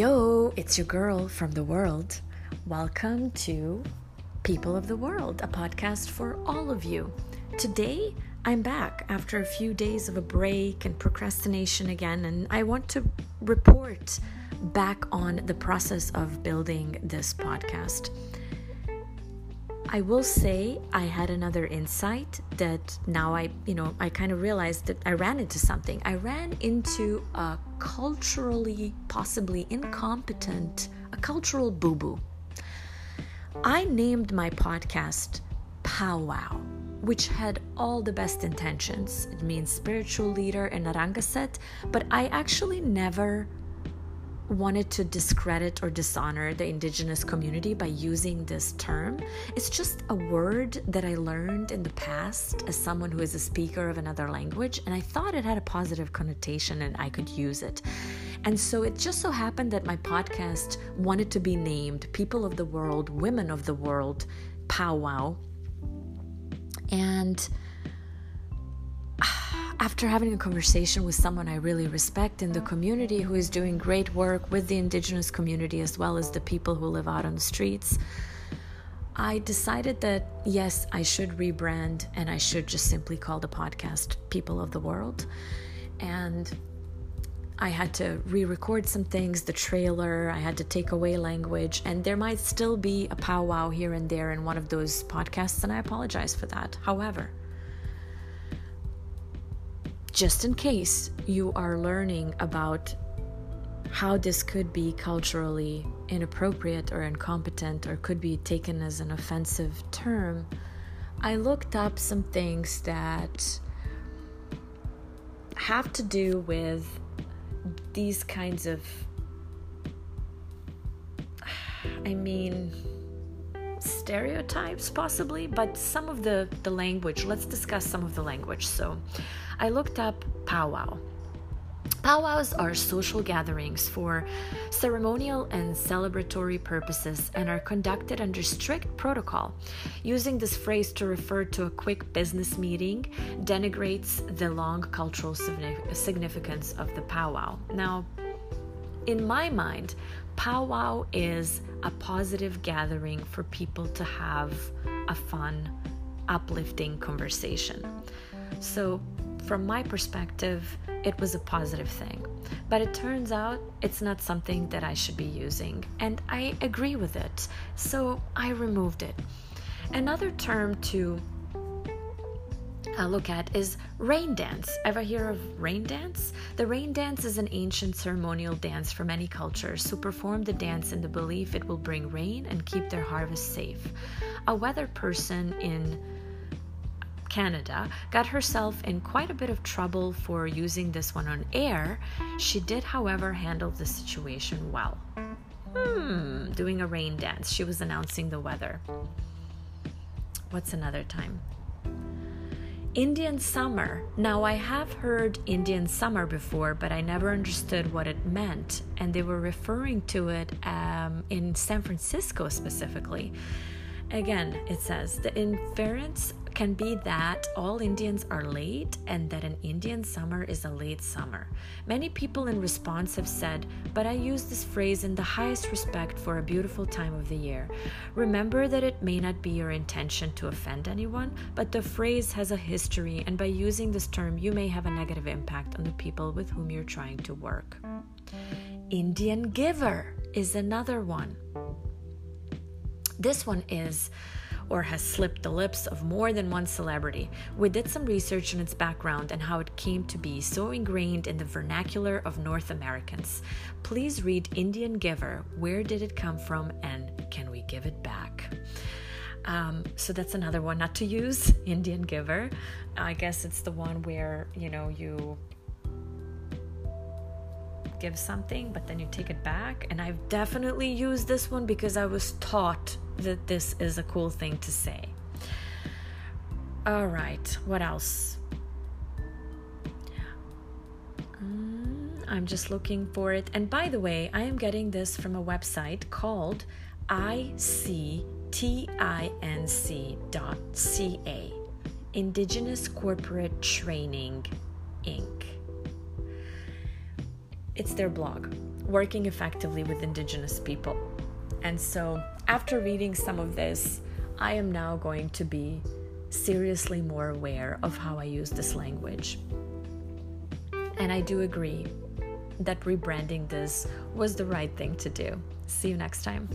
Yo, it's your girl from the world. Welcome to People of the World, a podcast for all of you. Today, I'm back after a few days of a break and procrastination again, and I want to report back on the process of building this podcast. I will say I had another insight that now I, you know, I kind of realized that I ran into something. I ran into a culturally, possibly incompetent, a cultural boo boo. I named my podcast Powwow, which had all the best intentions. It means spiritual leader in Narragansett, but I actually never wanted to discredit or dishonor the indigenous community by using this term. It's just a word that I learned in the past as someone who is a speaker of another language, and I thought it had a positive connotation and I could use it. And so it just so happened that my podcast wanted to be named People of the World, Women of the World, Powwow. And after having a conversation with someone I really respect in the community who is doing great work with the indigenous community as well as the people who live out on the streets, I decided that yes, I should rebrand and I should just simply call the podcast People of the World. And I had to re record some things, the trailer, I had to take away language, and there might still be a powwow here and there in one of those podcasts, and I apologize for that. However, just in case you are learning about how this could be culturally inappropriate or incompetent or could be taken as an offensive term, I looked up some things that have to do with these kinds of, I mean, stereotypes possibly, but some of the, the language. Let's discuss some of the language. So, I looked up powwow. Powwows are social gatherings for ceremonial and celebratory purposes and are conducted under strict protocol. Using this phrase to refer to a quick business meeting denigrates the long cultural significance of the powwow. Now, in my mind, powwow is a positive gathering for people to have a fun, uplifting conversation. So, from my perspective, it was a positive thing. But it turns out it's not something that I should be using, and I agree with it. So I removed it. Another term to look at is rain dance. Ever hear of rain dance? The rain dance is an ancient ceremonial dance for many cultures who perform the dance in the belief it will bring rain and keep their harvest safe. A weather person in Canada, got herself in quite a bit of trouble for using this one on air. She did, however, handle the situation well. Hmm, doing a rain dance. She was announcing the weather. What's another time? Indian summer. Now, I have heard Indian summer before, but I never understood what it meant. And they were referring to it um, in San Francisco specifically. Again, it says the inference can be that all Indians are late and that an Indian summer is a late summer. Many people in response have said, but I use this phrase in the highest respect for a beautiful time of the year. Remember that it may not be your intention to offend anyone, but the phrase has a history, and by using this term, you may have a negative impact on the people with whom you're trying to work. Indian giver is another one. This one is or has slipped the lips of more than one celebrity. We did some research on its background and how it came to be so ingrained in the vernacular of North Americans. Please read Indian Giver Where Did It Come From and Can We Give It Back? Um, so that's another one not to use Indian Giver. I guess it's the one where you know you give something, but then you take it back. And I've definitely used this one because I was taught that this is a cool thing to say. All right, what else? Mm, I'm just looking for it. And by the way, I am getting this from a website called ictinc.ca Indigenous Corporate Training Inc. It's their blog. working effectively with Indigenous people. And so, after reading some of this, I am now going to be seriously more aware of how I use this language. And I do agree that rebranding this was the right thing to do. See you next time.